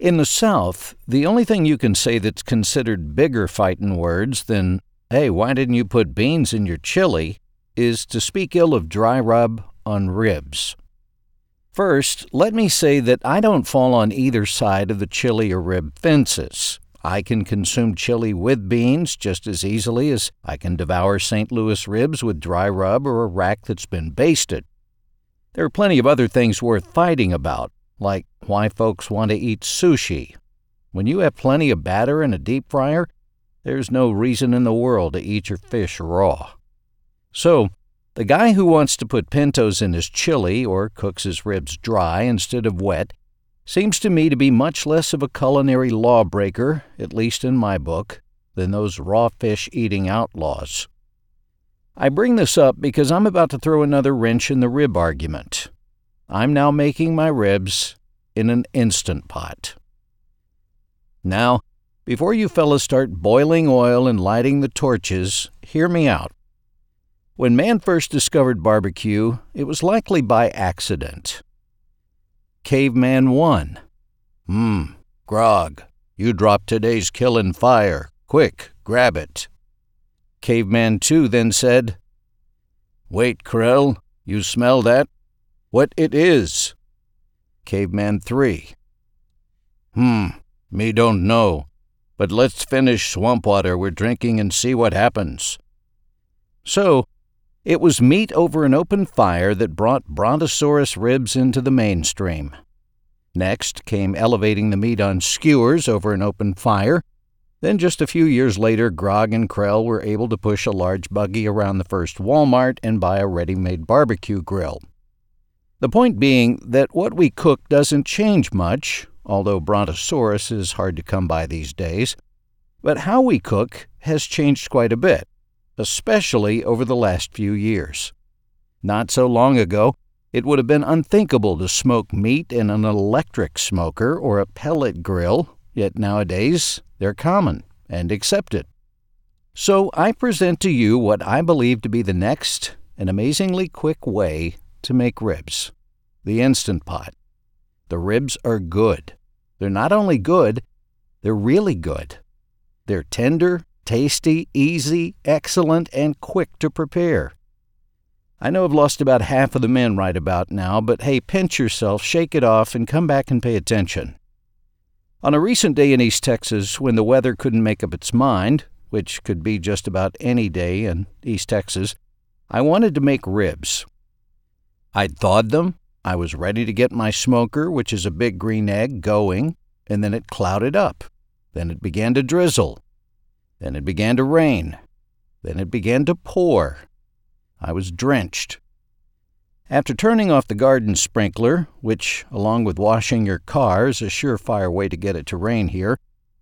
In the South, the only thing you can say that's considered bigger fightin' words than, hey, why didn't you put beans in your chili, is to speak ill of dry rub on ribs. First, let me say that I don't fall on either side of the chili or rib fences. I can consume chili with beans just as easily as I can devour St. Louis ribs with dry rub or a rack that's been basted. There are plenty of other things worth fighting about, like why folks want to eat sushi. When you have plenty of batter in a deep fryer, there's no reason in the world to eat your fish raw. So, the guy who wants to put pintos in his chili or cooks his ribs dry instead of wet seems to me to be much less of a culinary lawbreaker, at least in my book, than those raw fish eating outlaws. I bring this up because I'm about to throw another wrench in the rib argument. I'm now making my ribs in an instant pot. Now, before you fellas start boiling oil and lighting the torches, hear me out. When man first discovered barbecue, it was likely by accident. Caveman 1. Hmm, grog. You dropped today's killin' fire. Quick, grab it. Caveman 2 then said, Wait, Krell, you smell that? What it is? Caveman 3. Hmm, me don't know, but let's finish swamp water we're drinking and see what happens. So, it was meat over an open fire that brought Brontosaurus ribs into the mainstream. Next came elevating the meat on skewers over an open fire. Then, just a few years later, Grog and Krell were able to push a large buggy around the first Walmart and buy a ready made barbecue grill. The point being that what we cook doesn't change much, although Brontosaurus is hard to come by these days, but how we cook has changed quite a bit especially over the last few years. Not so long ago, it would have been unthinkable to smoke meat in an electric smoker or a pellet grill, yet nowadays they're common and accepted. So I present to you what I believe to be the next and amazingly quick way to make ribs the Instant Pot. The ribs are good. They're not only good, they're really good. They're tender, tasty, easy, excellent, and quick to prepare. I know I've lost about half of the men right about now, but hey, pinch yourself, shake it off, and come back and pay attention. On a recent day in East Texas, when the weather couldn't make up its mind, which could be just about any day in East Texas, I wanted to make ribs. I'd thawed them, I was ready to get my smoker, which is a big green egg, going, and then it clouded up. Then it began to drizzle. Then it began to rain. Then it began to pour. I was drenched. After turning off the garden sprinkler, which, along with washing your car, is a surefire way to get it to rain here,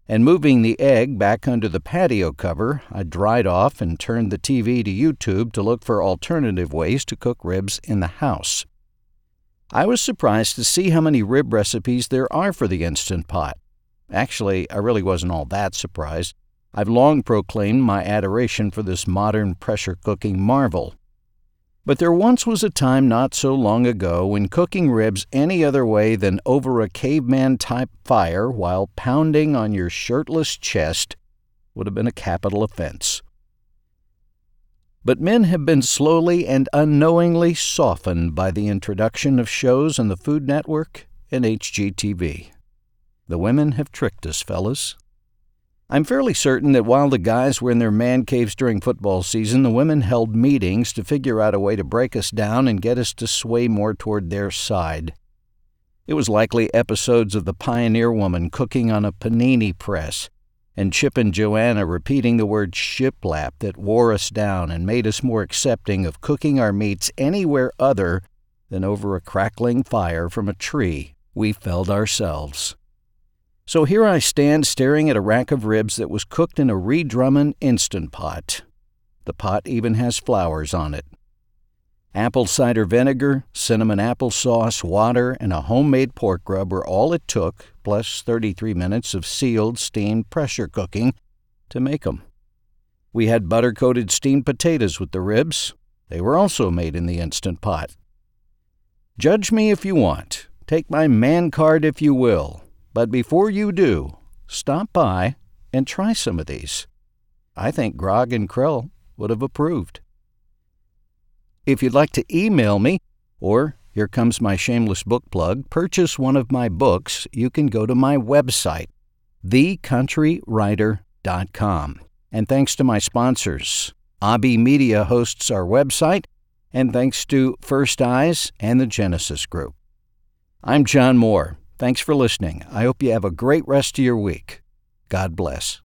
and moving the egg back under the patio cover, I dried off and turned the TV to YouTube to look for alternative ways to cook ribs in the house. I was surprised to see how many rib recipes there are for the Instant Pot. Actually, I really wasn't all that surprised. I've long proclaimed my adoration for this modern pressure cooking marvel. But there once was a time not so long ago when cooking ribs any other way than over a caveman type fire while pounding on your shirtless chest would have been a capital offense. But men have been slowly and unknowingly softened by the introduction of shows on the Food Network and HGTV. The women have tricked us, fellas. I'm fairly certain that while the guys were in their man caves during football season, the women held meetings to figure out a way to break us down and get us to sway more toward their side. It was likely episodes of the pioneer woman cooking on a panini press, and Chip and Joanna repeating the word shiplap that wore us down and made us more accepting of cooking our meats anywhere other than over a crackling fire from a tree we felled ourselves. So here I stand staring at a rack of ribs that was cooked in a Ree Drummond Instant Pot. The pot even has flowers on it. Apple cider vinegar, cinnamon apple sauce, water, and a homemade pork rub were all it took, plus 33 minutes of sealed, steamed pressure cooking to make make 'em. We had butter coated steamed potatoes with the ribs. They were also made in the Instant Pot. Judge me if you want. Take my man card if you will But before you do, stop by and try some of these. I think Grog and Krill would have approved. If you'd like to email me, or here comes my shameless book plug, purchase one of my books, you can go to my website, thecountrywriter.com. And thanks to my sponsors, Abi Media hosts our website, and thanks to First Eyes and the Genesis Group. I'm John Moore. Thanks for listening. I hope you have a great rest of your week. God bless.